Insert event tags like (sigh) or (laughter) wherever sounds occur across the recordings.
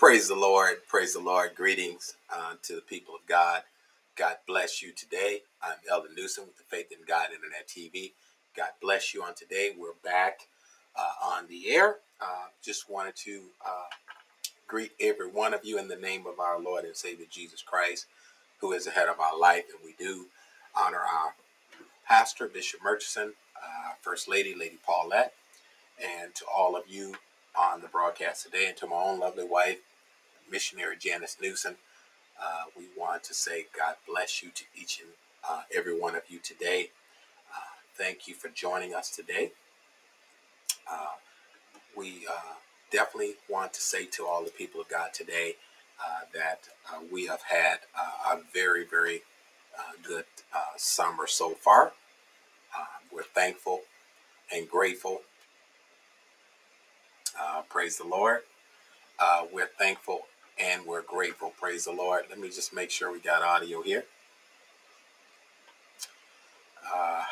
Praise the Lord. Praise the Lord. Greetings uh, to the people of God. God bless you today. I'm Elder Newsom with the Faith in God Internet TV. God bless you on today. We're back uh, on the air. Uh, just wanted to uh, greet every one of you in the name of our Lord and Savior Jesus Christ, who is the head of our life. And we do honor our pastor, Bishop Murchison, uh, First Lady, Lady Paulette, and to all of you on the broadcast today, and to my own lovely wife, missionary Janice Newsom. Uh, we want to say God bless you to each and uh, every one of you today. Uh, thank you for joining us today. Uh, we uh, definitely want to say to all the people of God today uh, that we have had a very, very good summer so far. we're thankful and grateful. praise the Lord. we're thankful and we're grateful. Praise the Lord. Let me just make sure we got audio here. Uh,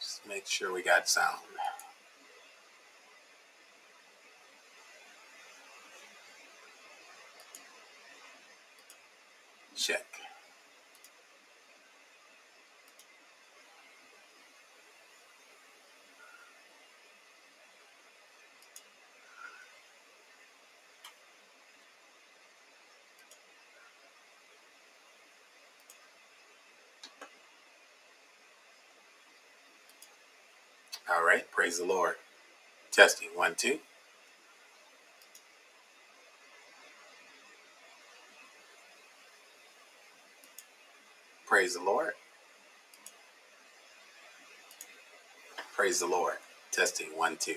just make sure we got sound. Check. All right, praise the Lord. Testing one, two. Praise the Lord. Praise the Lord. Testing one, two.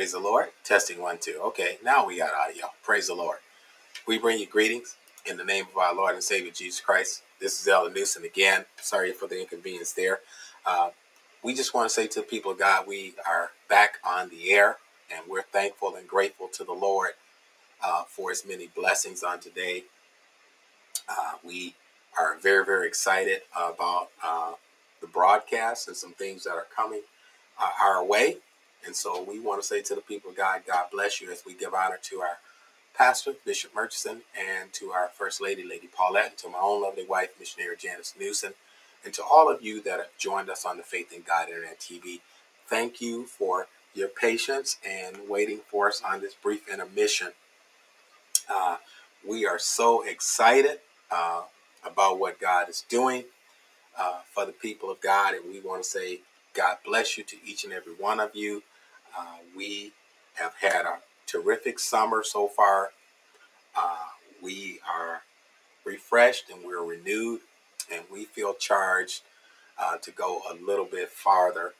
Praise the Lord. Testing one, two. Okay, now we got audio. Praise the Lord. We bring you greetings in the name of our Lord and Savior Jesus Christ. This is Elder Newsom again. Sorry for the inconvenience there. Uh, we just want to say to the people of God, we are back on the air and we're thankful and grateful to the Lord uh, for his many blessings on today. Uh, we are very, very excited about uh, the broadcast and some things that are coming uh, our way. And so we want to say to the people of God, God bless you as we give honor to our pastor, Bishop Murchison, and to our First Lady, Lady Paulette, and to my own lovely wife, Missionary Janice Newsom, and to all of you that have joined us on the Faith in God Internet TV. Thank you for your patience and waiting for us on this brief intermission. Uh, we are so excited uh, about what God is doing uh, for the people of God, and we want to say God bless you to each and every one of you. Uh, we have had a terrific summer so far. Uh, we are refreshed and we're renewed, and we feel charged uh, to go a little bit farther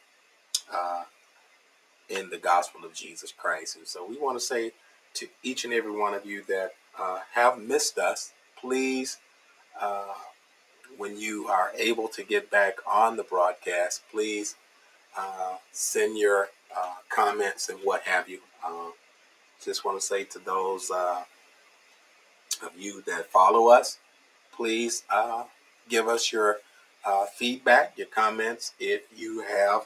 uh, in the gospel of Jesus Christ. And so we want to say to each and every one of you that uh, have missed us, please, uh, when you are able to get back on the broadcast, please send your uh, comments and what have you. Um, just want to say to those uh, of you that follow us, please uh, give us your uh, feedback, your comments if you have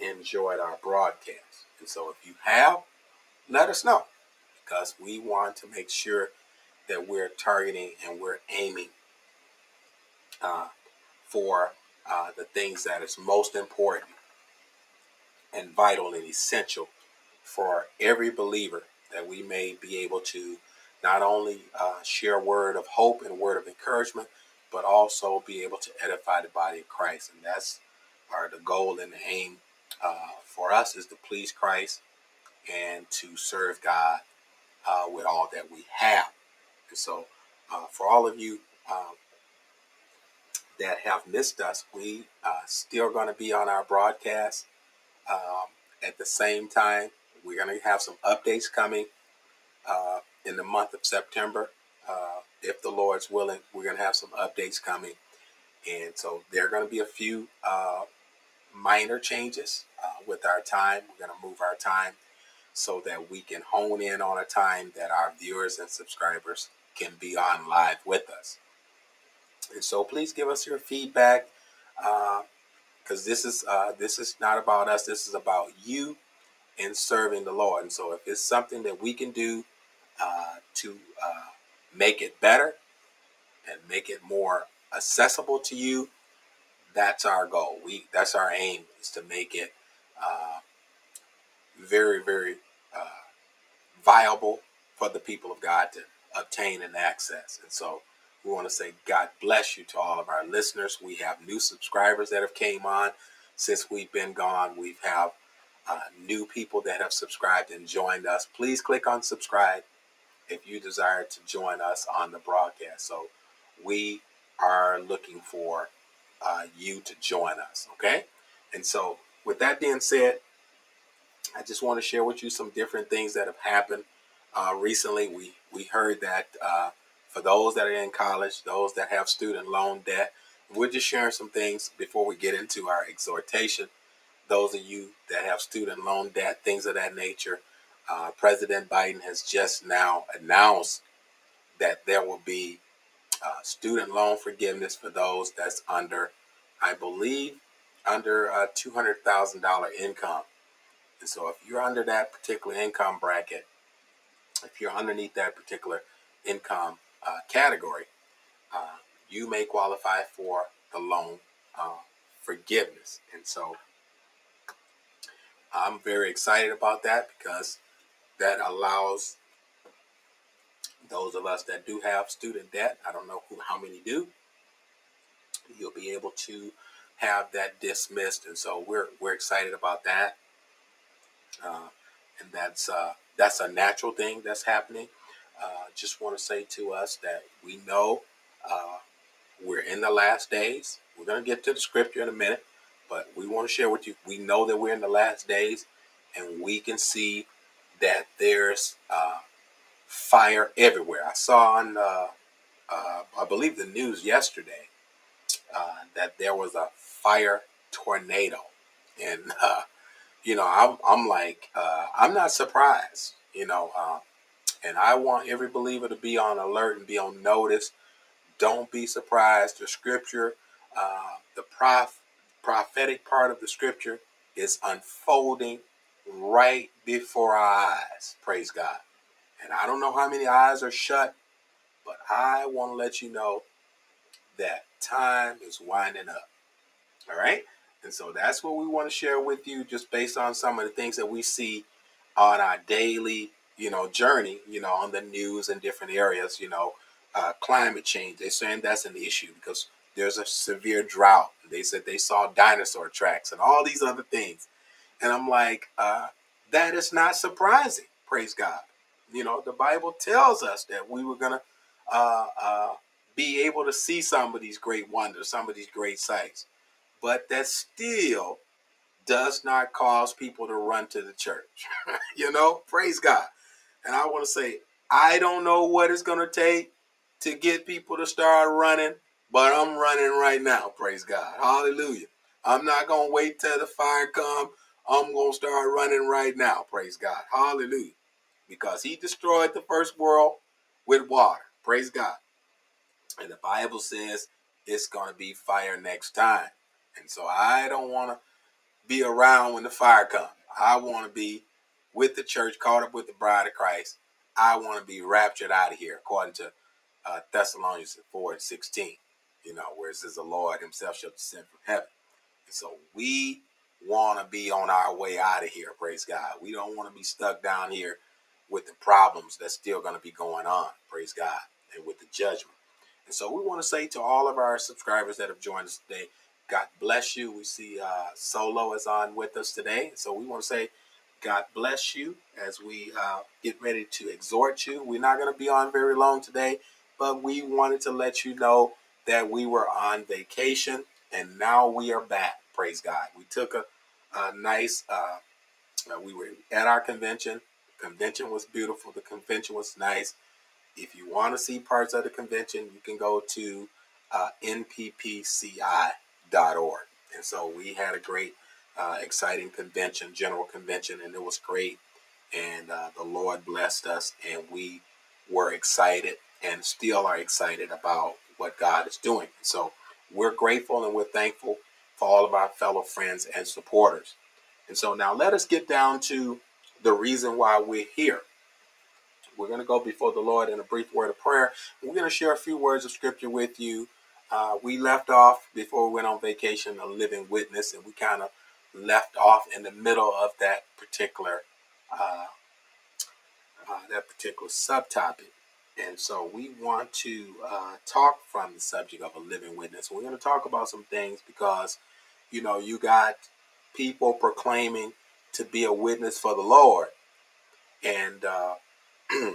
enjoyed our broadcast. And so if you have, let us know because we want to make sure that we're targeting and we're aiming uh, for uh, the things that is most important and vital and essential for every believer that we may be able to not only uh, share a word of hope and word of encouragement, but also be able to edify the body of Christ. And that's our the goal and the aim uh, for us is to please Christ and to serve God uh, with all that we have. And so, uh, for all of you um, that have missed us, we uh, still going to be on our broadcast um, at the same time, we're going to have some updates coming uh, in the month of September. Uh, if the Lord's willing, we're going to have some updates coming. And so there are going to be a few uh, minor changes uh, with our time. We're going to move our time so that we can hone in on a time that our viewers and subscribers can be on live with us. And so please give us your feedback because this is uh, this is not about us. This is about you and serving the Lord. And so if it's something that we can do uh, to uh, make it better and make it more accessible to you, that's our goal. We that's our aim is to make it uh, very very uh, viable for the people of God to obtain and access. And so we want to say God bless you to all of our listeners. We have new subscribers that have came on since we've been gone. We have uh, new people that have subscribed and joined us. Please click on subscribe if you desire to join us on the broadcast. So we are looking for uh, you to join us. Okay. And so with that being said, I just want to share with you some different things that have happened uh, recently. We we heard that uh, for those that are in college, those that have student loan debt, we're just sharing some things before we get into our exhortation. Those of you that have student loan debt, things of that nature, uh, President Biden has just now announced that there will be uh, student loan forgiveness for those that's under, I believe, under a $200,000 income. And so if you're under that particular income bracket, if you're underneath that particular income uh, category, uh, you may qualify for the loan uh, forgiveness. And so I'm very excited about that because that allows those of us that do have student debt, I don't know who, how many do, you'll be able to have that dismissed. And so we're, we're excited about that. Uh, and that's, uh, that's a natural thing that's happening. Uh, just want to say to us that we know uh, we're in the last days. We're going to get to the scripture in a minute, but we want to share with you. We know that we're in the last days, and we can see that there's uh, fire everywhere. I saw on, uh, uh, I believe, the news yesterday that there was a fire tornado, and you know, I'm, I'm like, I'm not surprised. You know, and I want every believer to be on alert and be on notice. Don't be surprised. The scripture, uh, the prof- prophetic part of the scripture is unfolding right before our eyes. Praise God. And I don't know how many eyes are shut, but I want to let you know that time is winding up. All right? And so that's what we want to share with you, just based on some of the things that we see on our daily you know, journey, you know, on the news in different areas, you know, uh, climate change. They're saying that's an issue because there's a severe drought. They said they saw dinosaur tracks and all these other things. And I'm like, uh, that is not surprising. Praise God. You know, the Bible tells us that we were going to uh, uh, be able to see some of these great wonders, some of these great sights. But that still does not cause people to run to the church. (laughs) you know, praise God. And I want to say, I don't know what it's going to take to get people to start running, but I'm running right now. Praise God. Hallelujah. I'm not going to wait till the fire come. I'm going to start running right now. Praise God. Hallelujah. Because he destroyed the first world with water. Praise God. And the Bible says it's going to be fire next time. And so I don't want to be around when the fire comes. I want to be with the church, caught up with the bride of Christ. I want to be raptured out of here, according to uh, Thessalonians 4 and 16, you know, where it says the Lord himself shall descend from heaven. And so we want to be on our way out of here, praise God. We don't want to be stuck down here with the problems that's still going to be going on, praise God, and with the judgment. And so we want to say to all of our subscribers that have joined us today, God bless you. We see uh, Solo is on with us today. So we want to say, God bless you as we uh, get ready to exhort you. We're not going to be on very long today, but we wanted to let you know that we were on vacation and now we are back. Praise God. We took a, a nice, uh, uh we were at our convention. Convention was beautiful. The convention was nice. If you want to see parts of the convention, you can go to uh, nppci.org. And so we had a great uh, exciting convention, general convention, and it was great. and uh, the Lord blessed us, and we were excited and still are excited about what God is doing. So we're grateful and we're thankful for all of our fellow friends and supporters. And so now let us get down to the reason why we're here. We're going to go before the Lord in a brief word of prayer. We're going to share a few words of scripture with you. Uh, we left off before we went on vacation a living witness, and we kind of left off in the middle of that particular uh, uh, that particular subtopic. And so we want to uh, talk from the subject of a living witness. We're going to talk about some things because, you know, you got people proclaiming to be a witness for the Lord, and uh, (clears throat)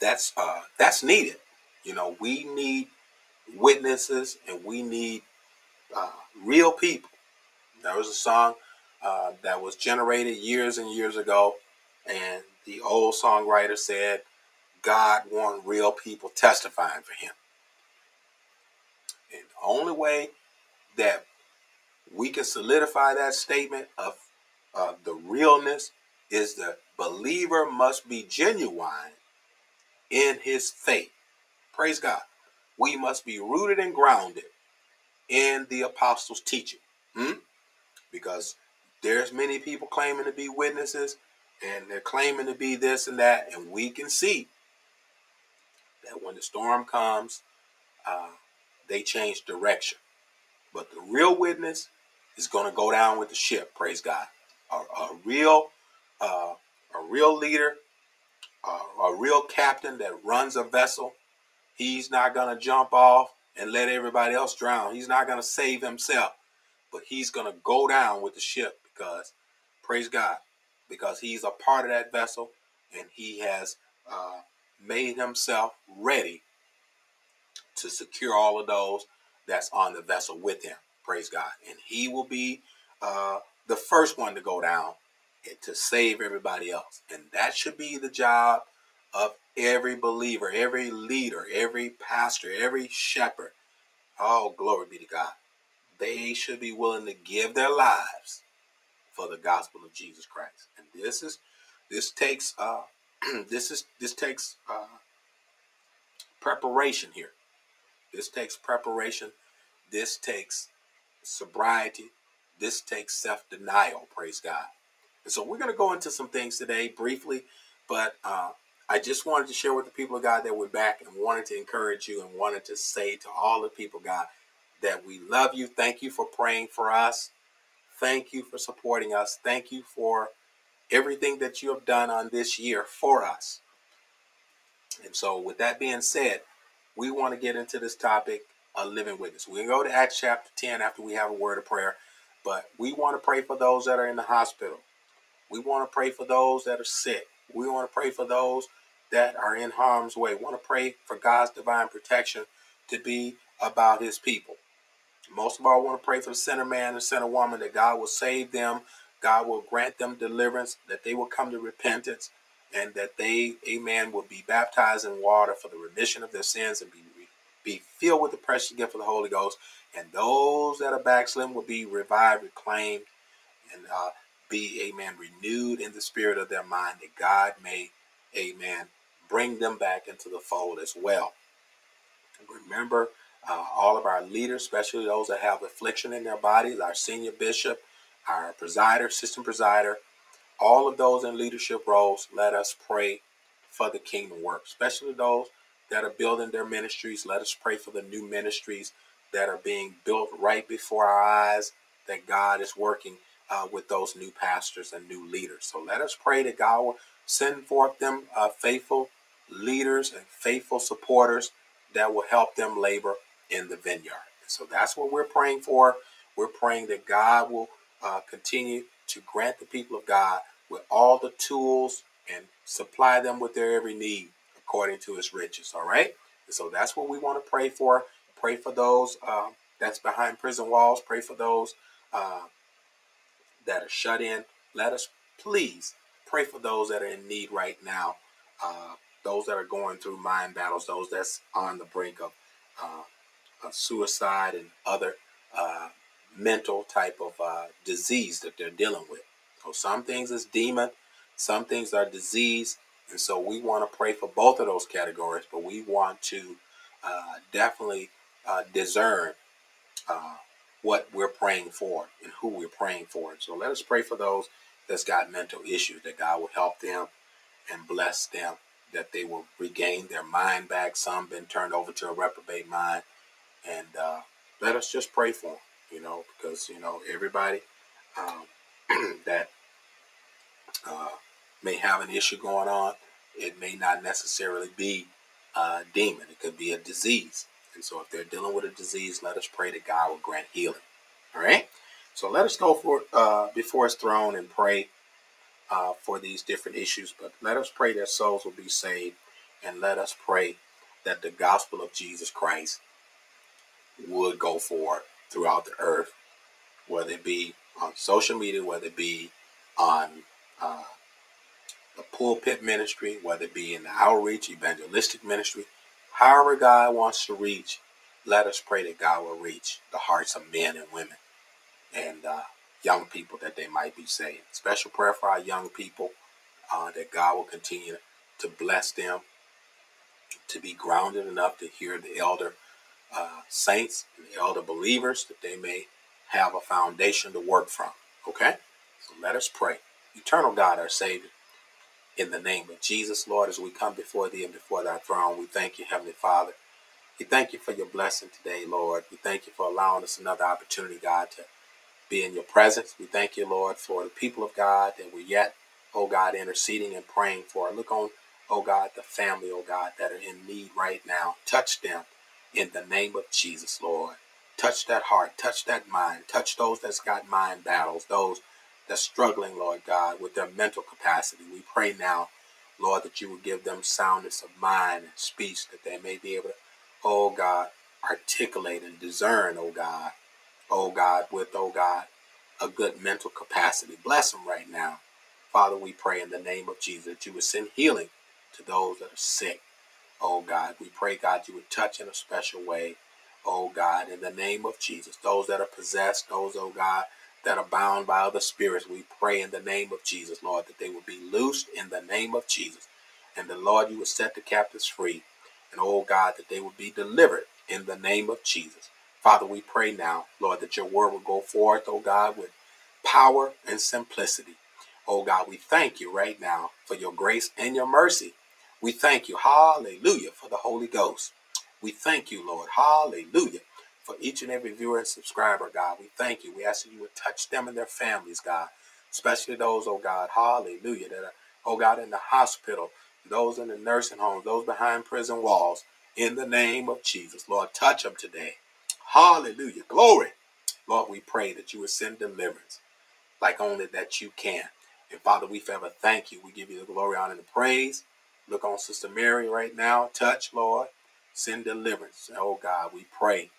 that's uh, that's needed. You know, we need witnesses, and we need uh, real people. There was a song uh, that was generated years and years ago, and the old songwriter said, "God want real people testifying for Him." And the only way that we can solidify that statement of uh, the realness is the believer must be genuine in his faith. Praise God. We must be rooted and grounded in the apostles' teaching. Hmm? Because there's many people claiming to be witnesses and they're claiming to be this and that, and we can see that when the storm comes, uh, they change direction. But the real witness is going to go down with the ship. Praise God. A, a real, uh, a real leader, a real captain that runs a vessel. He's not going to jump off and let everybody else drown. He's not going to save himself, but he's going to go down with the ship because, praise God, because he's a part of that vessel and he has uh, made himself ready to secure all of those that's on the vessel with him. Praise God. And he will be uh, the first one to go down to save everybody else. And that should be the job of every believer, every leader, every pastor, every shepherd. Oh, glory be to God. They should be willing to give their lives for the gospel of Jesus Christ. And this is this takes uh (clears throat) this is this takes uh preparation here. This takes preparation. This takes sobriety. This takes self denial, praise God. And so we're going to go into some things today briefly, but uh, I just wanted to share with the people of God that we're back and wanted to encourage you and wanted to say to all the people, God, that we love you. Thank you for praying for us. Thank you for supporting us. Thank you for everything that you have done on this year for us. And so, with that being said, we want to get into this topic a living witness. We go to Acts chapter 10 after we have a word of prayer, but we want to pray for those that are in the hospital. We want to pray for those that are sick. We want to pray for those that are in harm's way. We want to pray for God's divine protection to be about his people. Most of all, I want to pray for the sinner man and sinner woman that God will save them, God will grant them deliverance, that they will come to repentance, and that they, amen, will be baptized in water for the remission of their sins and be be filled with the precious gift of the Holy Ghost, and those that are backslidden will be revived, reclaimed, and uh, be, amen, renewed in the spirit of their mind, that God may, amen, bring them back into the fold as well. Remember, uh, all of our leaders, especially those that have affliction in their bodies, our senior bishop, our presider, system presider, all of those in leadership roles, let us pray for the kingdom work, especially those that are building their ministries. Let us pray for the new ministries that are being built right before our eyes, that God is working uh, with those new pastors and new leaders. So let us pray that God will send forth them uh, faithful leaders and faithful supporters that will help them labor in the vineyard. So that's what we're praying for. We're praying that God will uh, continue to grant the people of God with all the tools and supply them with their every need according to his riches. All right. So that's what we want to pray for. Pray for those uh, that's behind prison walls. Pray for those uh, that are shut in. Let us please pray for those that are in need right now. Uh, those that are going through mind battles. Those that's on the brink of, uh, of suicide and other uh, mental type of uh, disease that they're dealing with. So some things is demon Some things are disease, and so we want to pray for both of those categories, but we want to uh, definitely uh, discern uh, what we're praying for and who we're praying for. So let us pray for those that's got mental issues, that God will help them and bless them, that they will regain their mind back. Some been turned over to a reprobate mind, and uh, let us just pray for them, you know, because you know everybody um, (clears throat) that uh, may have an issue going on. It may not necessarily be a demon. It could be a disease. And so if they're dealing with a disease, let us pray that God will grant healing. All right? So let us go for uh, before his throne and pray uh, for these different issues. But let us pray that souls will be saved. And let us pray that the gospel of Jesus Christ would go forward throughout the earth, whether it be on social media, whether it be on uh, the pulpit ministry, whether it be in the outreach, evangelistic ministry, however God wants to reach, let us pray that God will reach the hearts of men and women and uh, young people that they might be saved. Special prayer for our young people uh, that God will continue to bless them to be grounded enough to hear the elder uh, saints and the elder believers that they may have a foundation to work from. Okay? So let us pray. Eternal God, our Savior, in the name of Jesus, Lord, as we come before Thee and before Thy throne, we thank you, Heavenly Father. We thank you for your blessing today, Lord. We thank you for allowing us another opportunity, God, to be in your presence. We thank you, Lord, for the people of God that we're yet, oh God, interceding and praying for. Look on, oh God, the family, oh God, that are in need right now. Touch them in the name of Jesus, Lord. Touch that heart, touch that mind, touch those that's got mind battles, those that's struggling, Lord God, with their mental capacity. We pray now, Lord, that you will give them soundness of mind and speech that they may be able to, oh God, articulate and discern, oh God, oh God, with, oh God, a good mental capacity. Bless them right now. Father, we pray in the name of Jesus that you would send healing to those that are sick. Oh God, we pray, God, you would touch in a special way. Oh God, in the name of Jesus, those that are possessed, those, oh God, that are bound by other spirits, we pray in the name of Jesus, Lord, that they will be loosed in the name of Jesus. And the Lord, you will set the captives free. And oh God, that they will be delivered in the name of Jesus. Father, we pray now, Lord, that your word will go forth, oh God, with power and simplicity. Oh God, we thank you right now for your grace and your mercy. We thank you, hallelujah, for the Holy Ghost. We thank you, Lord, hallelujah, for each and every viewer and subscriber, God. We thank you. We ask that you would touch them and their families, God, especially those, oh God, hallelujah, that are, oh God, in the hospital, those in the nursing homes, those behind prison walls, in the name of Jesus. Lord, touch them today. Hallelujah. Glory. Lord, we pray that you would send deliverance like only that you can. And Father, we forever thank you. We give you the glory, honor, and the praise. Look on Sister Mary right now. Touch, Lord. Send deliverance. Oh God, we pray,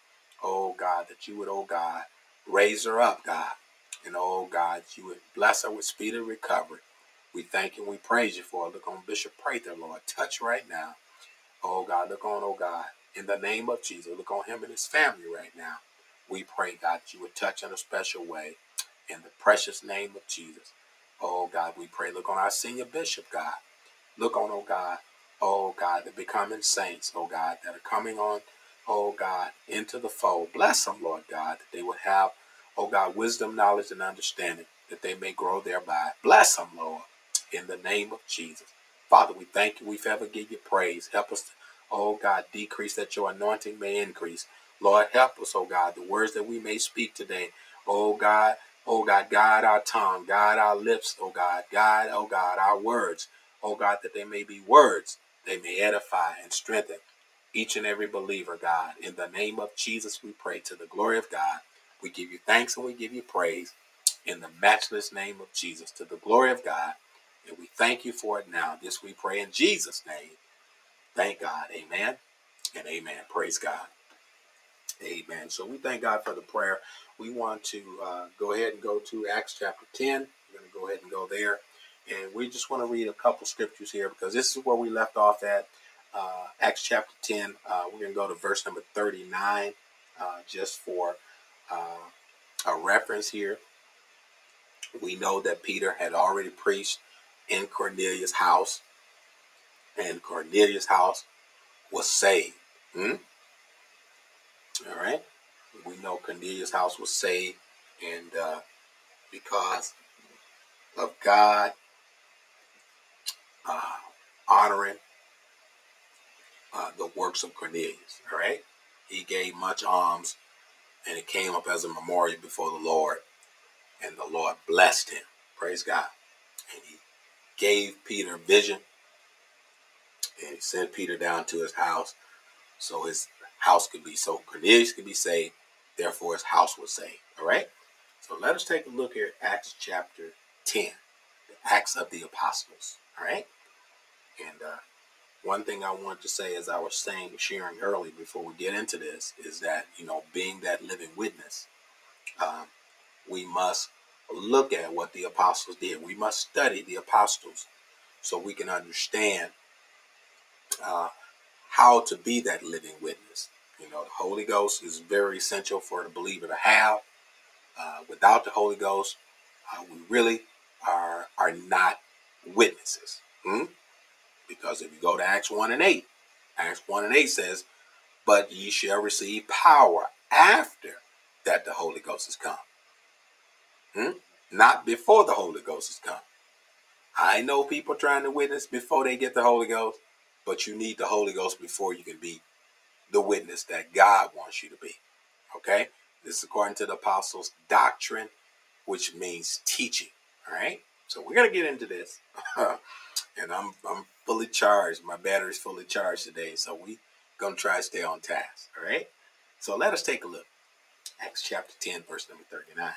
oh God, that you would, oh God, raise her up, God. And oh God, you would bless her with speedy recovery. We thank you and we praise you for it. Look on Bishop Prather, Lord. Touch right now. Oh God, look on, oh God, in the name of Jesus. Look on him and his family right now. We pray, God, that you would touch in a special way in the precious name of Jesus. Oh God, we pray. Look on our senior bishop, God. Look on, oh God, oh God, the becoming saints, oh God, that are coming on, oh God, into the fold. Bless them, Lord God, that they would have, oh God, wisdom, knowledge, and understanding, that they may grow thereby. Bless them, Lord, in the name of Jesus. Father, we thank you. We forever give you praise. Help us, oh God, decrease that your anointing may increase. Lord, help us, oh God, the words that we may speak today. Oh God, oh God, guide our tongue, guide our lips, oh God, guide, oh God, our words, oh God, that they may be words, they may edify and strengthen each and every believer, God. In the name of Jesus, we pray to the glory of God. We give you thanks and we give you praise in the matchless name of Jesus, to the glory of God. And we thank you for it now. This we pray in Jesus' name. Thank God. Amen and amen. Praise God. Amen. So we thank God for the prayer. We want to uh, go ahead and go to Acts chapter 10. We're going to go ahead and go there. And we just want to read a couple scriptures here because this is where we left off at. Uh, Acts chapter 10. Uh, we're going to go to verse number 39 uh, just for uh, a reference here. We know that Peter had already preached in Cornelius' house, and Cornelius' house was saved. Hmm? All right. We know Cornelius' house was saved, and uh, because of God uh, honoring uh, the works of Cornelius. All right. He gave much alms, and it came up as a memorial before the Lord, and the Lord blessed him. Praise God. And he gave Peter vision, and he sent Peter down to his house so his house could be so Cornelius could be saved, therefore his house was saved. All right. So let us take a look here at Acts chapter 10, the Acts of the Apostles. All right. And uh, one thing I want to say, as I was saying, sharing early before we get into this, is that, you know, being that living witness, um, we must look at what the apostles did. We must study the apostles so we can understand uh, how to be that living witness. You know, the Holy Ghost is very essential for the believer to have. Uh, without the Holy Ghost, uh, we really are are not witnesses. Hmm? Because if you go to Acts 1 and 8, Acts 1 and 8 says, But ye shall receive power after that the Holy Ghost has come. Hmm? Not before the Holy Ghost has come. I know people trying to witness before they get the Holy Ghost, but you need the Holy Ghost before you can be the witness that God wants you to be. Okay? This is according to the apostles' doctrine, which means teaching. All right? So we're gonna get into this. (laughs) and I'm I'm fully charged. My battery's fully charged today. So we gonna try to stay on task. All right? So let us take a look. Acts chapter 10, verse number 39.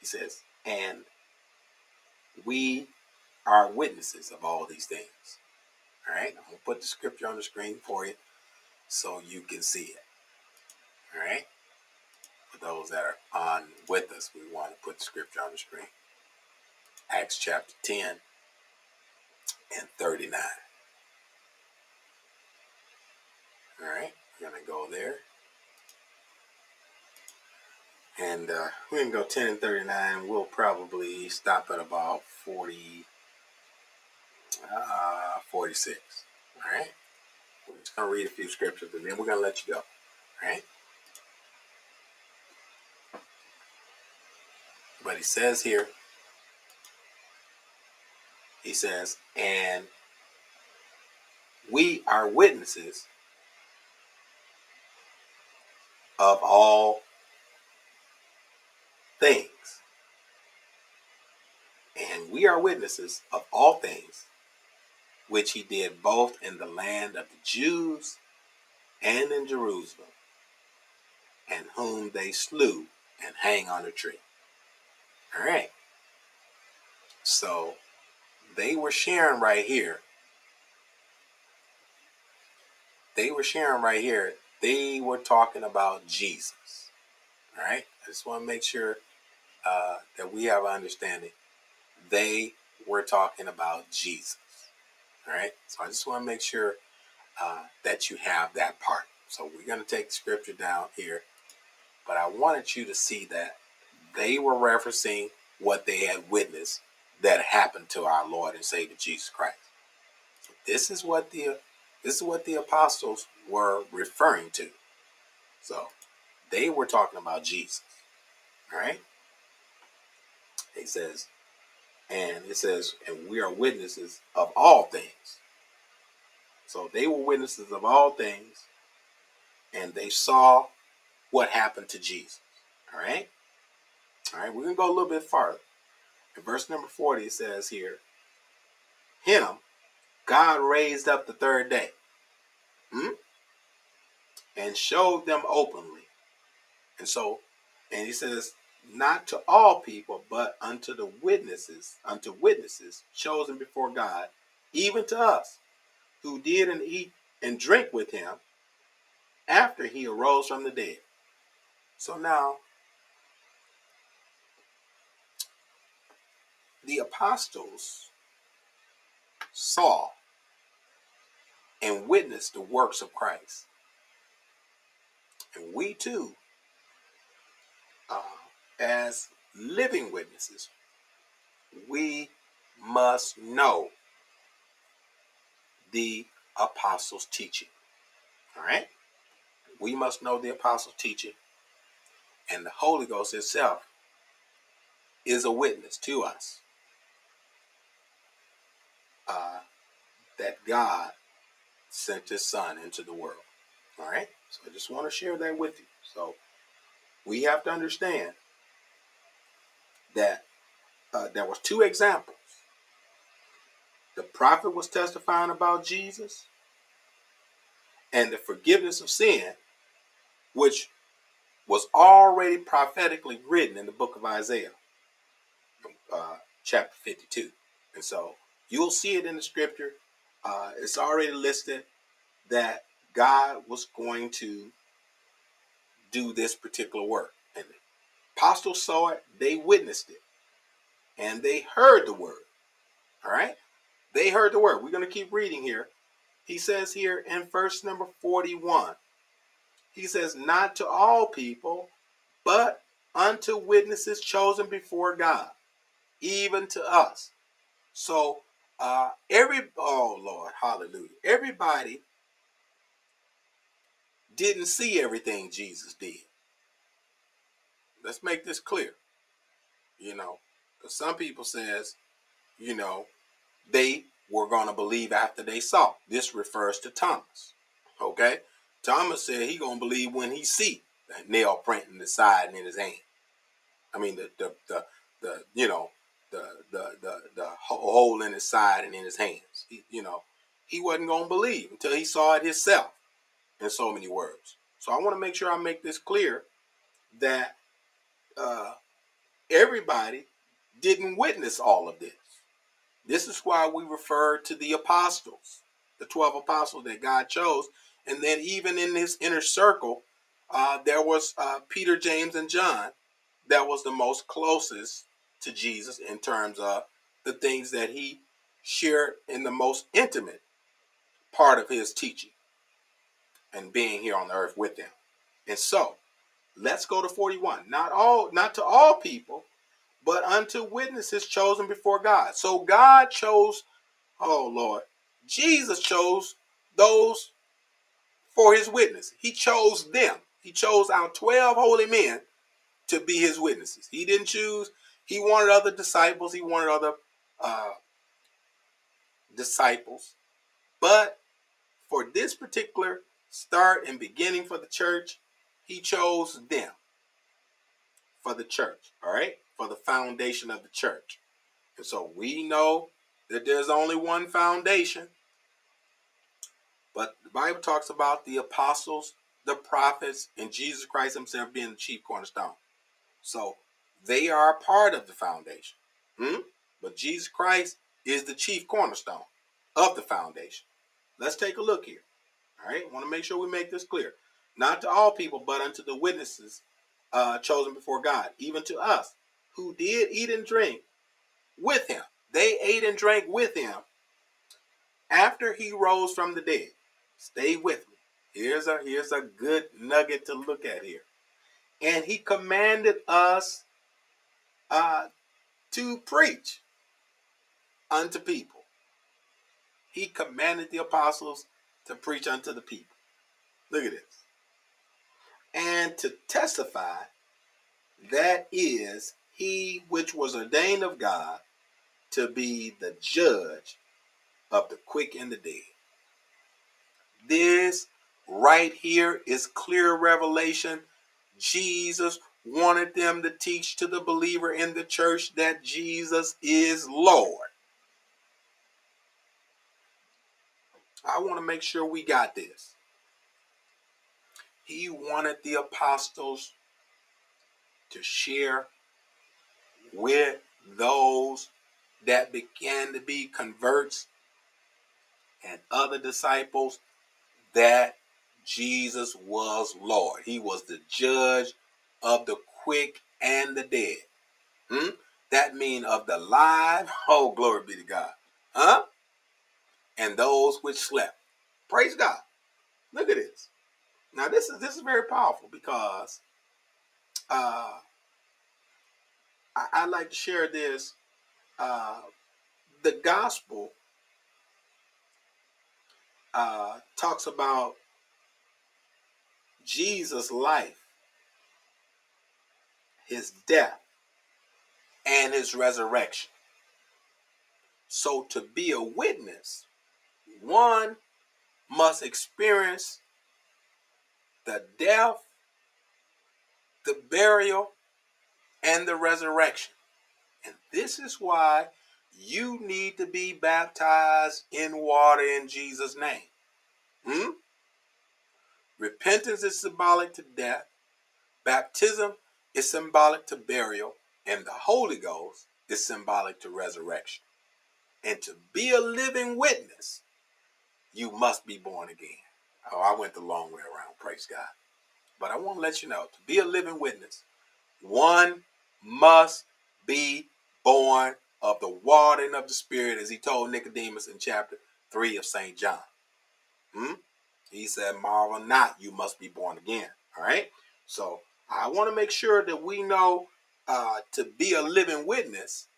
He says, And we are witnesses of all these things. All right, I'm gonna put the scripture on the screen for you so you can see it. All right, for those that are on with us, we want to put the scripture on the screen. Acts chapter 10 and 39. All right, we're gonna go there. And uh, we can go 10 and 39. We'll probably stop at about 40, uh, 46. All right. We're just going to read a few scriptures and then we're going to let you go. All right. But he says here, he says, and we are witnesses of all things. And we are witnesses of all things which he did both in the land of the Jews and in Jerusalem, and whom they slew and hang on a tree. All right. So they were sharing right here. They were sharing right here. They were talking about Jesus. All right. I just want to make sure uh, that we have an understanding. They were talking about Jesus. All right. So I just want to make sure uh, that you have that part. So we're going to take the scripture down here, but I wanted you to see that they were referencing what they had witnessed that happened to our Lord and Savior Jesus Christ. This is what the this is what the apostles were referring to. So they were talking about Jesus. All right. He says, and it says, and we are witnesses of all things. So they were witnesses of all things, and they saw what happened to Jesus. All right? All right, we're going to go a little bit farther. In verse number 40, it says here, Him God raised up the third day hmm? and showed them openly. And so, and he says, not to all people, but unto the witnesses, unto witnesses chosen before God, even to us, who did and eat and drink with him after he arose from the dead. So now, the apostles saw and witnessed the works of Christ. And we too uh, as living witnesses, we must know the apostles' teaching. All right? We must know the apostles' teaching, and the Holy Ghost itself is a witness to us uh, that God sent his son into the world. All right? So I just want to share that with you. So we have to understand that uh, there was two examples. The prophet was testifying about Jesus and the forgiveness of sin, which was already prophetically written in the book of Isaiah, uh, chapter 52. And so you'll see it in the scripture. Uh, it's already listed that God was going to do this particular work. And the apostles saw it, they witnessed it, and they heard the word. All right? They heard the word. We're going to keep reading here. He says here in verse number 41, he says, Not to all people, but unto witnesses chosen before God, even to us. So, uh, every, oh Lord, hallelujah. Everybody didn't see everything Jesus did. Let's make this clear. You know, some people says, you know, they were to believe after they saw. This refers to Thomas. Okay? Thomas said he to believe when he see that nail print in the side and in his hand. I mean, the, the, the, the you know, the, the, the, the hole in his side and in his hands. He, you know, he wasn't to believe until he saw it himself in so many words. So I want to make sure I make this clear that uh, everybody didn't witness all of this. This is why we refer to the apostles, the 12 apostles that God chose. And then, even in his inner circle, uh, there was uh, Peter, James, and John that was the most closest to Jesus in terms of the things that he shared in the most intimate part of his teaching and being here on the earth with them. And so, let's go to 41. Not all, not to all people, but unto witnesses chosen before God. So God chose, oh Lord, Jesus chose those for his witness. He chose them. He chose our 12 holy men to be his witnesses. He didn't choose, he wanted other disciples, he wanted other uh, disciples. But for this particular start and beginning for the church, he chose them for the church, all right? For the foundation of the church. And so we know that there's only one foundation. But the Bible talks about the apostles, the prophets, and Jesus Christ himself being the chief cornerstone. So they are a part of the foundation. Hmm? But Jesus Christ is the chief cornerstone of the foundation. Let's take a look here. All right, I want to make sure we make this clear. Not to all people, but unto the witnesses uh, chosen before God, even to us who did eat and drink with him. They ate and drank with him after he rose from the dead. Stay with me. Here's a here's a good nugget to look at here. And he commanded us uh, to preach unto people. He commanded the apostles to preach unto the people. Look at this. And to testify that is he which was ordained of God to be the judge of the quick and the dead. This right here is clear revelation. Jesus wanted them to teach to the believer in the church that Jesus is Lord. I want to make sure we got this. He wanted the apostles to share with those that began to be converts and other disciples that Jesus was Lord. He was the judge of the quick and the dead. Hmm? That mean of the live. (laughs) Oh, glory be to God. Huh? and those which slept. Praise God. Look at this. Now this is this is very powerful because uh, I, I like to share this uh, the gospel uh, talks about Jesus' life, his death, and his resurrection. So, to be a witness, one must experience the death, the burial, and the resurrection. And this is why you need to be baptized in water in Jesus' name. Hmm? Repentance is symbolic to death, baptism is symbolic to burial, and the Holy Ghost is symbolic to resurrection. And to be a living witness, you must be born again. Oh, I went the long way around, praise God. But I want to let you know to be a living witness, one must be born of the watering of the Spirit, as he told Nicodemus in chapter 3 of St. John. Hmm? He said, Marvel not, you must be born again. All right? So I want to make sure that we know uh, to be a living witness,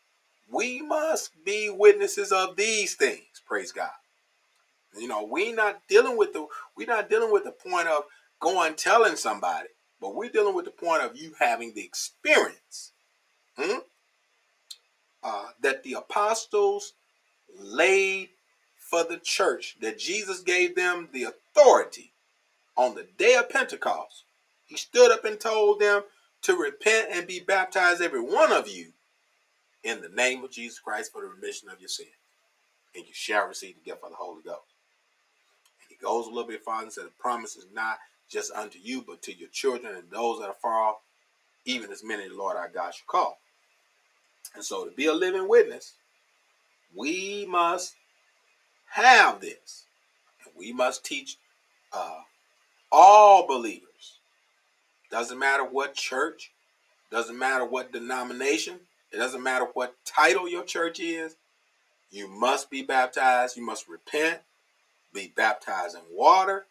we must be witnesses of these things. Praise God. You know, we not dealing with the we're not dealing with the point of going telling somebody, but we're dealing with the point of you having the experience hmm, uh, that the apostles laid for the church, that Jesus gave them the authority on the day of Pentecost. He stood up and told them to repent and be baptized, every one of you, in the name of Jesus Christ for the remission of your sin. And you shall receive the gift of the Holy Ghost. And he goes a little bit farther and says, The promise is not just unto you, but to your children and those that are far off, even as many the Lord our God shall call. And so, to be a living witness, we must have this. And we must teach uh, all believers. Doesn't matter what church, doesn't matter what denomination, it doesn't matter what title your church is. You must be baptized. You must repent, be baptized in water,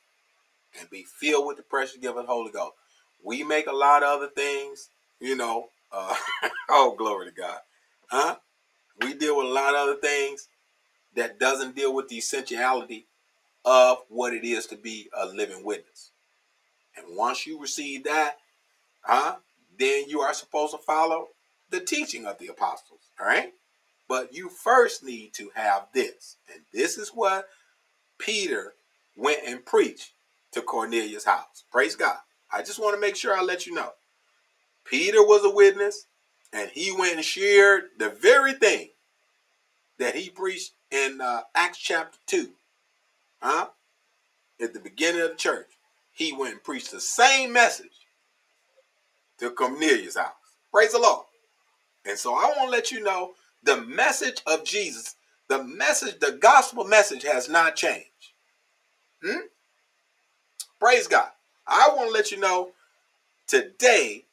and be filled with the precious gift of the Holy Ghost. We make a lot of other things, you know. Uh, (laughs) oh, glory to God. Huh? We deal with a lot of other things that doesn't deal with the essentiality of what it is to be a living witness. And once you receive that, huh, then you are supposed to follow the teaching of the apostles. All right? But you first need to have this. And this is what Peter went and preached to Cornelius' house. Praise God. I just want to make sure I let you know. Peter was a witness, and he went and shared the very thing that he preached in uh, Acts chapter 2. Huh? At the beginning of the church. He went and preached the same message to Cornelius' house. Praise the Lord. And so I want to let you know the message of Jesus, the message, the gospel message has not changed. Hmm? Praise God. I want to let you know today,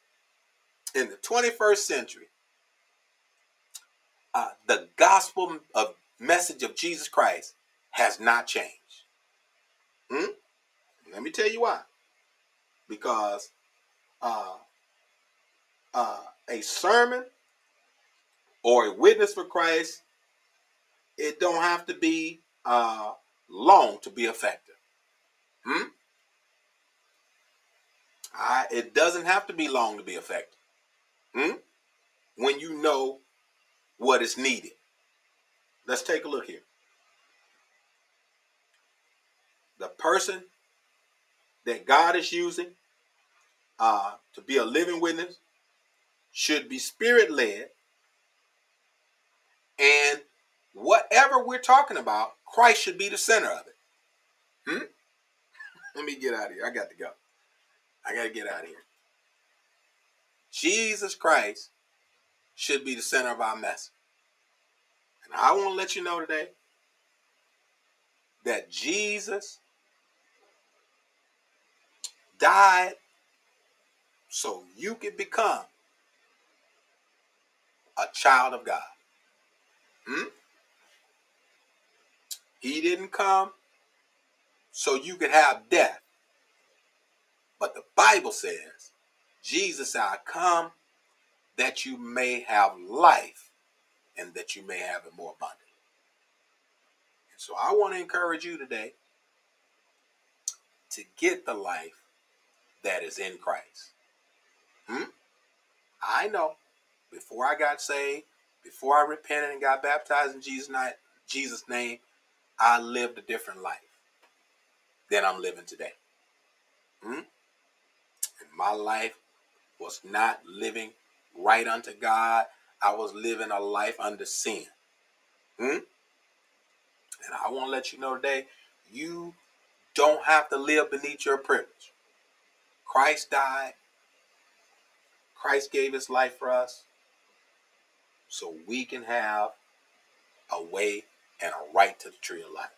in the 21st century, uh, the gospel of message of Jesus Christ has not changed. Hmm? Let me tell you why. Because uh, uh, a sermon or a witness for Christ, it don't have to be uh, long to be effective. Hmm? I, it doesn't have to be long to be effective. Hmm? When you know what is needed. Let's take a look here. The person that God is using uh, to be a living witness should be spirit led. And whatever we're talking about, Christ should be the center of it. Hmm? (laughs) Let me get out of here. I got to go. I got to get out of here. Jesus Christ should be the center of our message. And I want to let you know today that Jesus died so you could become a child of God. Hmm? He didn't come so you could have death. But the Bible says, Jesus I come that you may have life and that you may have it more abundantly. And so I want to encourage you today to get the life that is in Christ. Hmm? I know before I got saved, before I repented and got baptized in Jesus' name, Jesus' name, I lived a different life than I'm living today. Hmm? And my life was not living right unto God. I was living a life under sin. Hmm? And I want to let you know today, you don't have to live beneath your privilege. Christ died. Christ gave his life for us so we can have a way and a right to the tree of life.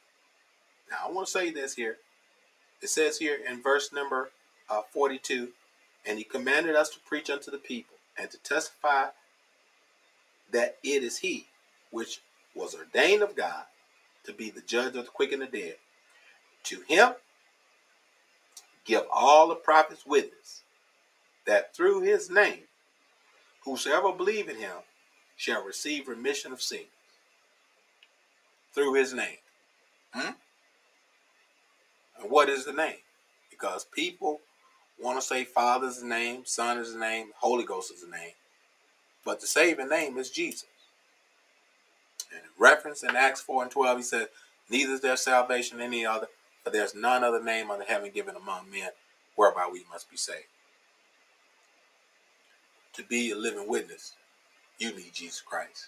Now, I want to say this here. It says here in verse number uh, 42 and he commanded us to preach unto the people and to testify that it is he which was ordained of God to be the judge of the quick and the dead. To him give all the prophets witness that through his name whosoever believe in him shall receive remission of sins through his name. Hmm? And what is the name? Because people want to say Father's name, Son is the name, Holy Ghost is the name. But the saving name is Jesus. And reference in Acts 4 and 12, he said, Neither is there salvation any other, for there's none other name under heaven given among men whereby we must be saved. To be a living witness, you need Jesus Christ.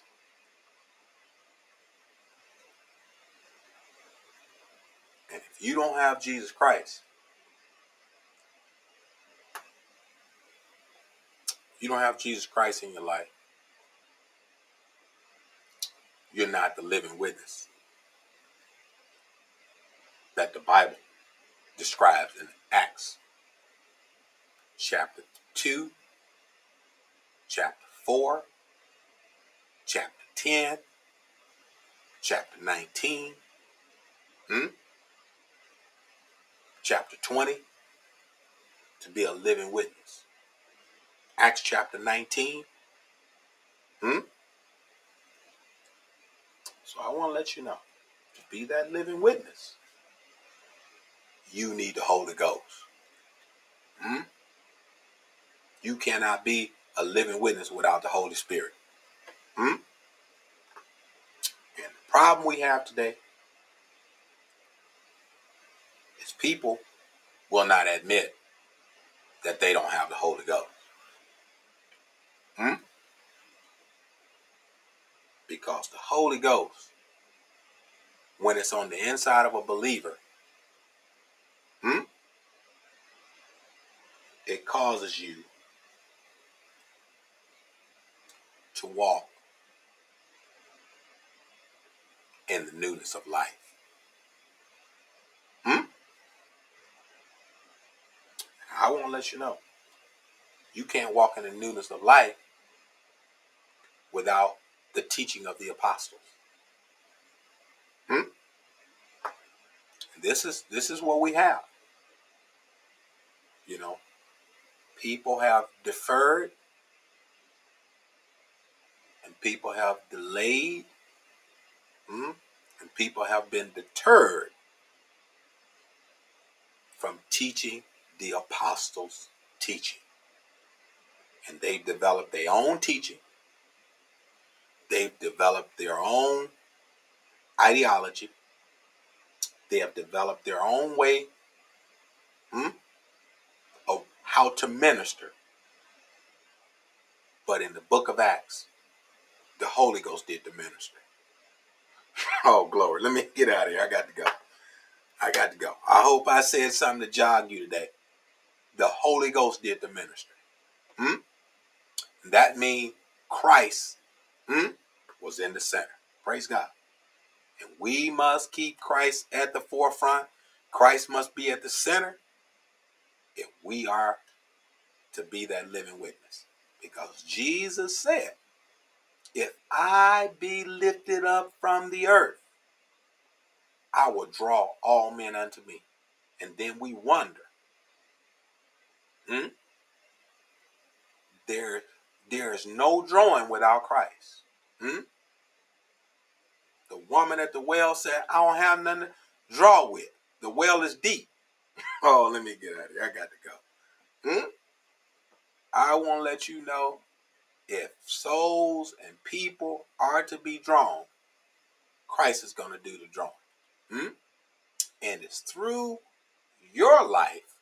And if you don't have Jesus Christ, you don't have Jesus Christ in your life, you're not the living witness that the Bible describes in Acts chapter 2, chapter 4, chapter 10, chapter 19, hmm? chapter 20, to be a living witness. Acts chapter 19. Hmm? So I want to let you know to be that living witness, you need the Holy Ghost. Hmm? You cannot be a living witness without the Holy Spirit. Hmm? And the problem we have today is people will not admit that they don't have the Holy Ghost. Hmm? Because the Holy Ghost, when it's on the inside of a believer, hmm? It causes you to walk in the newness of life. Hmm? I want to let you know. You can't walk in the newness of life without the teaching of the apostles. Hmm? This is this is what we have. You know, people have deferred and people have delayed hmm? and people have been deterred from teaching the apostles' teaching. And they've developed their own teaching They've developed their own ideology. They have developed their own way hmm, how to minister. But in the book of Acts, the Holy Ghost did the ministry. (laughs) oh, glory. Let me get out of here. I got to go. I got to go. I hope I said something to jog you today. The Holy Ghost did the ministry. Hmm? That means Christ hmm, was in the center. Praise God. And we must keep Christ at the forefront. Christ must be at the center if we are to be that living witness. Because Jesus said, If I be lifted up from the earth, I will draw all men unto me. And then we wonder, hmm? There, there is no drawing without Christ. Hmm? The woman at the well said, I don't have nothing to draw with. The well is deep. Oh, let me get out of here. I got to go. Hmm? I want to let you know if souls and people are to be drawn, Christ is going to do the drawing. Hmm? And it's through your life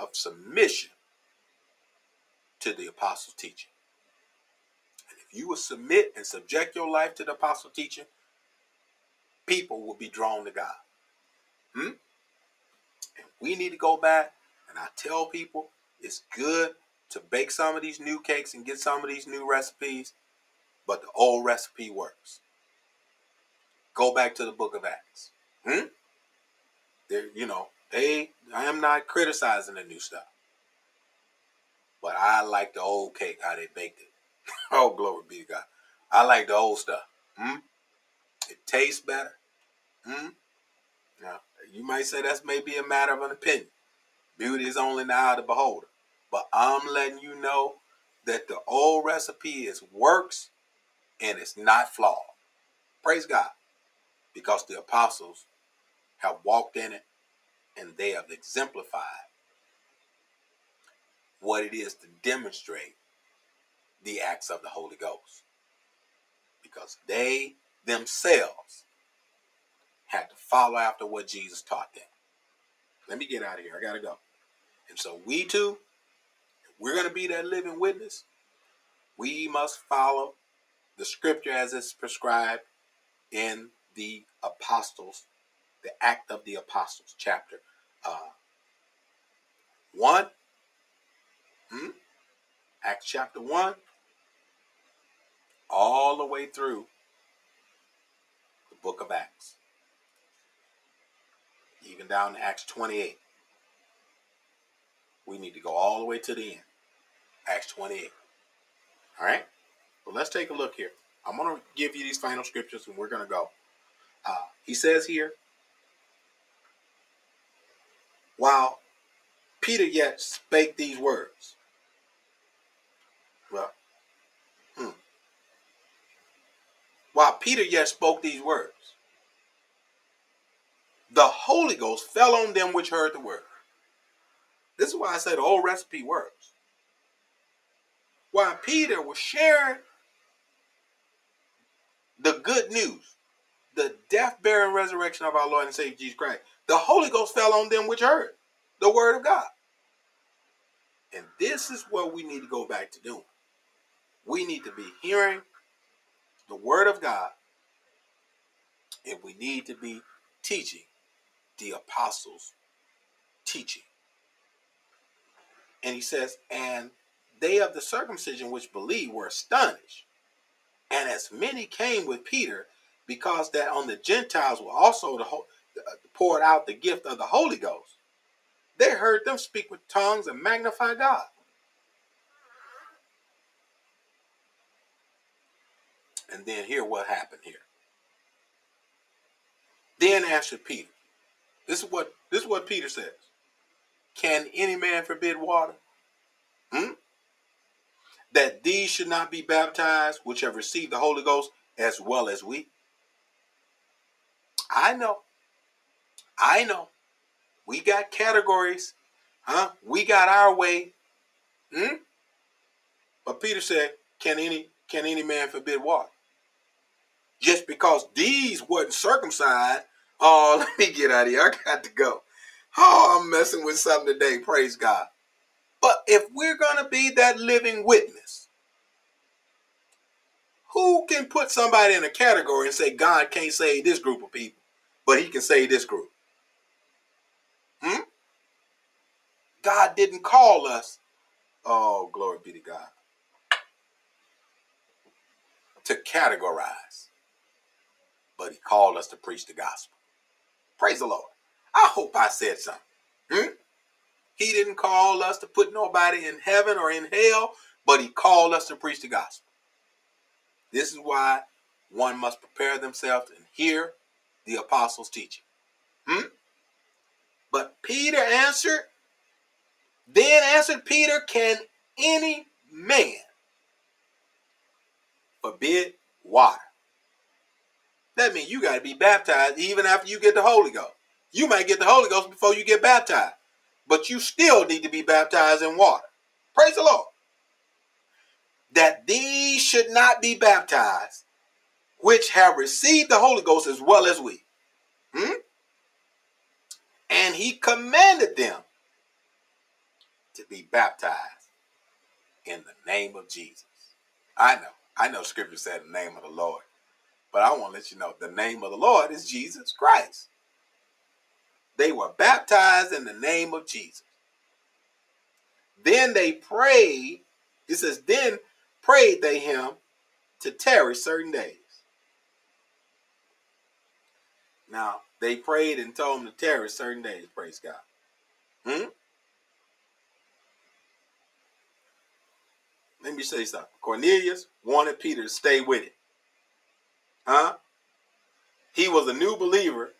of submission to the apostles' teaching. And if you will submit and subject your life to the apostle teaching, people will be drawn to God. Hmm? We need to go back, and I tell people it's good to bake some of these new cakes and get some of these new recipes, but the old recipe works. Go back to the book of Acts. Hmm? There, you know, they I am not criticizing the new stuff. But I like the old cake, how they baked it. (laughs) oh, glory be to God. I like the old stuff. Hmm? It tastes better. Hmm? Now, you might say that's maybe a matter of an opinion. Beauty is only in the eye of the beholder. But I'm letting you know that the old recipe is works and it's not flawed. Praise God. Because the apostles have walked in it and they have exemplified what it is to demonstrate the acts of the Holy Ghost. Because they themselves had to follow after what Jesus taught them. Let me get out of here. I got to go. And so we too we're going to be that living witness, we must follow the scripture as it's prescribed in the apostles, the act of the apostles, chapter uh, 1. Hmm? Acts chapter 1, all the way through the book of Acts, even down to Acts 28. We need to go all the way to the end. Acts 28. All right? Well, let's take a look here. I'm going to give you these final scriptures and we're going to go. Uh, he says here, while Peter yet spake these words. Well, hmm. While Peter yet spoke these words, the Holy Ghost fell on them which heard the word. This is why I said the old recipe works while Peter was sharing the good news, the death, burial, and resurrection of our Lord and Savior Jesus Christ, the Holy Ghost fell on them which heard the word of God. And this is what we need to go back to doing. We need to be hearing the word of God, and we need to be teaching the apostles' teaching. And he says, and they of the circumcision which believed were astonished. And as many came with Peter, because that on the Gentiles were also the, uh, poured out the gift of the Holy Ghost, they heard them speak with tongues and magnify God. And then hear what happened here. Then answered Peter. This is what this is what Peter says. Can any man forbid water? Hmm? that these should not be baptized, which have received the Holy Ghost as well as we? I know. I know. We got categories. Huh? We got our way. Hmm? But Peter said, Can any can any man forbid water? Just because these wasn't circumcised. Oh, (laughs) let me get out of here. I got to go. Oh, I'm messing with something today. Praise God. But if we're going to be that living witness, who can put somebody in a category and say God can't save this group of people, but he can save this group? Hmm? God didn't call us, oh, glory be to God, to categorize, but he called us to preach the gospel. Praise the Lord. I hope I said something. Hmm? He didn't call us to put nobody in heaven or in hell, but he called us to preach the gospel. This is why one must prepare themselves and hear the apostles' teaching. Hmm? But Peter answered, then answered Peter, Can any man forbid water? That means you got to be baptized even after you get the Holy Ghost. You might get the Holy Ghost before you get baptized, but you still need to be baptized in water. Praise the Lord. That these should not be baptized, which have received the Holy Ghost as well as we. Hmm? And he commanded them to be baptized in the name of Jesus. I know, I know scripture said the name of the Lord, but I want to let you know the name of the Lord is Jesus Christ. They were baptized in the name of Jesus. Then they prayed, it says, then prayed they him to tarry certain days. Now, they prayed and told him to tarry certain days, praise God. Hmm? Let me say something. Cornelius wanted Peter to stay with it. Huh? He was a new believer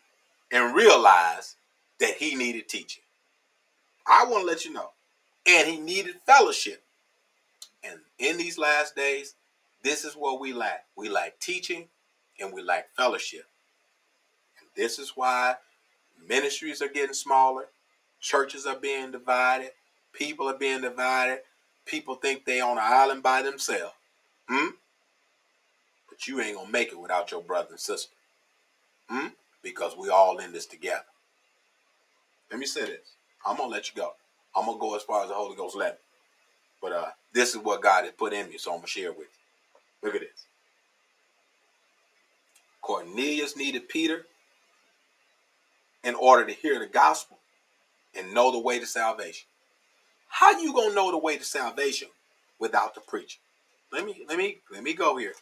and realized that he needed teaching. I want to let you know. And he needed fellowship. And in these last days, this is what we lack. We lack teaching and we lack fellowship. And this is why ministries are getting smaller, churches are being divided, people are being divided, people think they on an island by themselves. Hmm? But you ain't gonna make it without your brother and sister. Hmm? Because we all in this together. Let me say this. I'm gonna let you go. I'm gonna go as far as the Holy Ghost let me. But uh, this is what God has put in me, so I'm gonna share with you. Look at this. Cornelius needed Peter in order to hear the gospel and know the way to salvation. How you gonna know the way to salvation without the preacher? Let me let me let me go here.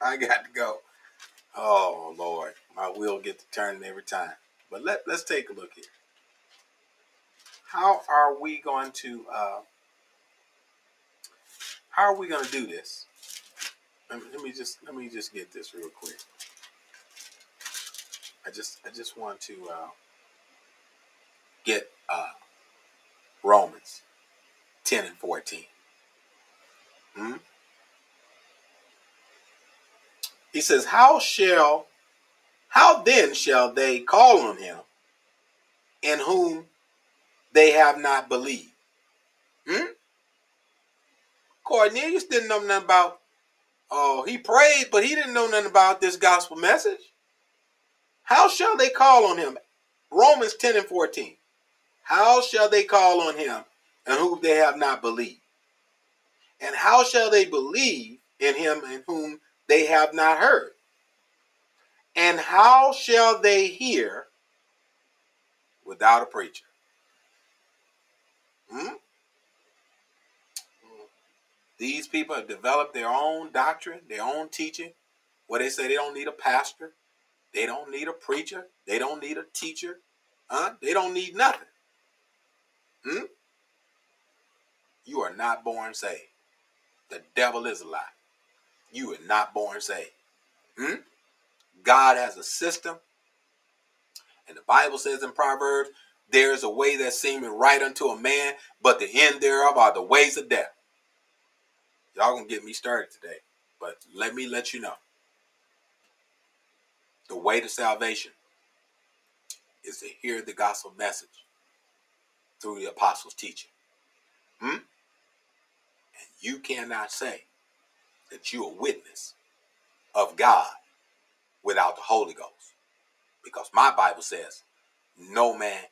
I got to go. Oh Lord, my wheel gets to turning every time. But let let's take a look here. How are we going to uh, how are we going to do this? Let me, let me just let me just get this real quick. I just I just want to uh, get uh, Romans 10 and 14. Hmm? He says, How shall, how then shall they call on him in whom they have not believed? Hmm? Cornelius didn't know nothing about, oh, he prayed, but he didn't know nothing about this gospel message. How shall they call on him? Romans 10 and 14. How shall they call on him in whom they have not believed? And how shall they believe in him in whom they have not heard? And how shall they hear without a preacher? Hmm? These people have developed their own doctrine, their own teaching, where they say they don't need a pastor, they don't need a preacher, they don't need a teacher, huh? They don't need nothing. Hmm? You are not born saved. The devil is a lie. You are not born saved. Hmm? God has a system. And the Bible says in Proverbs, there is a way that seemeth right unto a man, but the end thereof are the ways of death. Y'all gonna get me started today, but let me let you know. The way to salvation is to hear the gospel message through the apostles' teaching. Hmm? And you cannot say that you're a witness of God without the Holy Ghost. Because my Bible says no man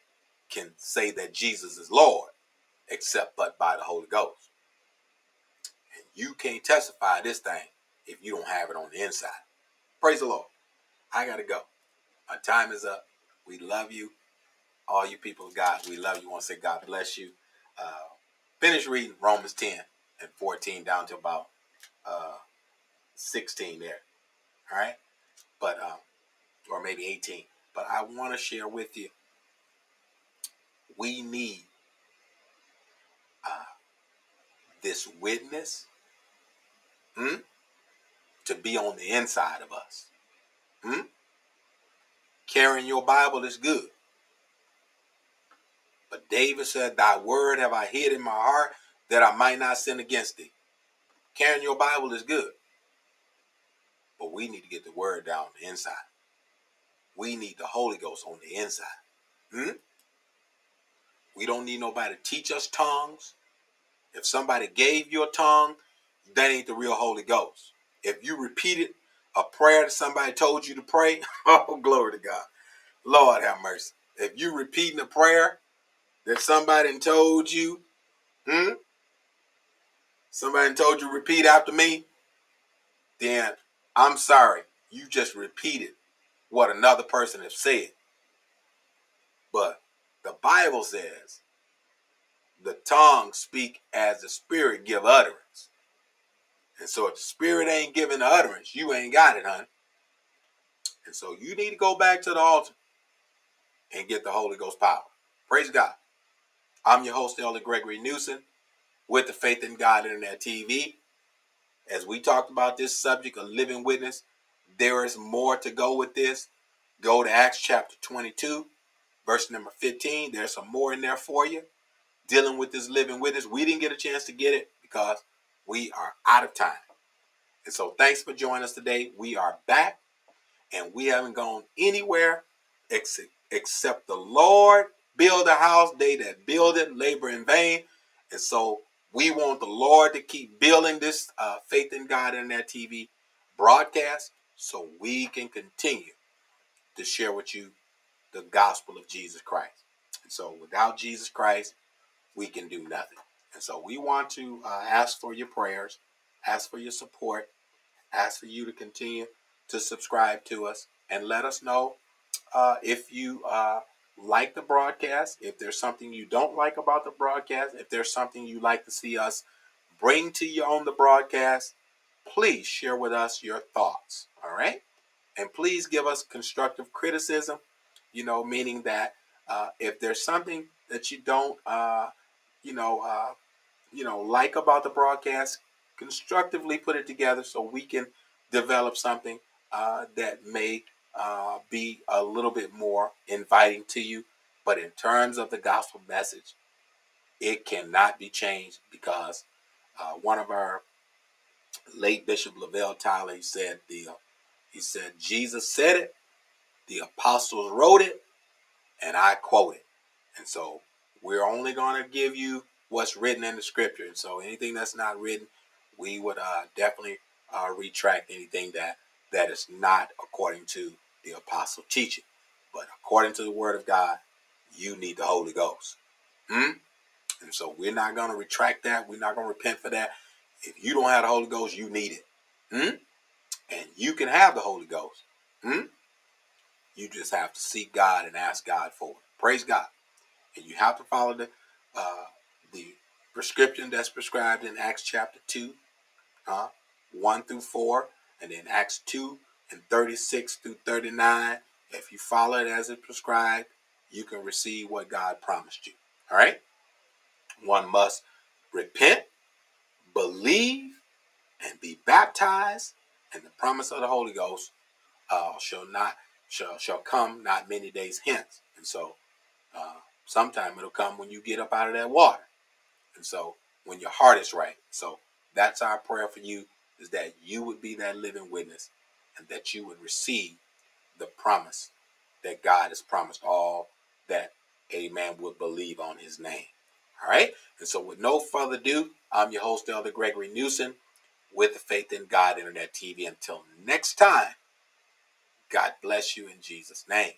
can say that Jesus is Lord except but by the Holy Ghost. And you can't testify this thing if you don't have it on the inside. Praise the Lord. I got to go. My time is up. We love you. All you people of God, we love you. I want to say God bless you. Uh, finish reading Romans 10 and 14 down to about uh, 16 there. All right? But, um, or maybe 18. But I want to share with you we need uh, this witness hmm, to be on the inside of us. Hmm? Carrying your Bible is good. But David said, Thy word have I hid in my heart that I might not sin against thee. Carrying your Bible is good. But we need to get the word down the inside. We need the Holy Ghost on the inside. Hmm? We don't need nobody to teach us tongues. If somebody gave you a tongue, that ain't the real Holy Ghost. If you repeated a prayer that somebody told you to pray, (laughs) oh, glory to God. Lord have mercy. If you repeating a prayer that somebody told you, hmm? Somebody told you repeat after me, then I'm sorry. You just repeated what another person has said. But the Bible says the tongue speak as the spirit give utterance. And so if the spirit ain't giving the utterance, you ain't got it, honey. And so you need to go back to the altar and get the Holy Ghost power. Praise God. I'm your host, Elder Gregory Newsom, with the Faith in God Internet TV. As we talked about this subject of living witness, there is more to go with this. Go to Acts chapter 22, verse number 15. There's some more in there for you dealing with this living witness. We didn't get a chance to get it because we are out of time. And so thanks for joining us today. We are back and we haven't gone anywhere except, except the Lord build a house, they that build it labor in vain. And so we want the Lord to keep building this uh, Faith in God Internet TV broadcast so we can continue to share with you the gospel of Jesus Christ. And so without Jesus Christ, we can do nothing. And so we want to uh, ask for your prayers, ask for your support, ask for you to continue to subscribe to us and let us know uh, if you uh, like the broadcast, if there's something you don't like about the broadcast, if there's something you'd like to see us bring to you on the broadcast, please share with us your thoughts. All right. And please give us constructive criticism, you know, meaning that uh, if there's something that you don't, uh, you know, uh, you know, like about the broadcast, constructively put it together so we can develop something uh, that may uh, be a little bit more inviting to you. But in terms of the gospel message, it cannot be changed because uh, one of our late Bishop Lavelle Tyler he said the he said Jesus said it, the apostles wrote it, and I quote it. And so we're only going to give you what's written in the scripture. And so anything that's not written, we would uh, definitely uh, retract anything that that is not according to the apostle teaching. But according to the word of God, you need the Holy Ghost. Hmm? And so we're not going to retract that. We're not going to repent for that. If you don't have the Holy Ghost, you need it. Hmm? And you can have the Holy Ghost. Hmm? You just have to seek God and ask God for it. Praise God. And you have to follow the uh, the prescription that's prescribed in Acts chapter 2, uh, 1 through 4, and then Acts 2 and 36 through 39. If you follow it as it prescribed, you can receive what God promised you. All right? One must repent, believe, and be baptized, and the promise of the Holy Ghost uh, shall not shall shall come not many days hence. And so, uh, sometime it'll come when you get up out of that water. And so, when your heart is right. So that's our prayer for you is that you would be that living witness and that you would receive the promise that God has promised all that a man would believe on his name. All right. And so, with no further ado, I'm your host, Elder Gregory Newsom, with the Faith in God Internet TV. Until next time, God bless you in Jesus' name.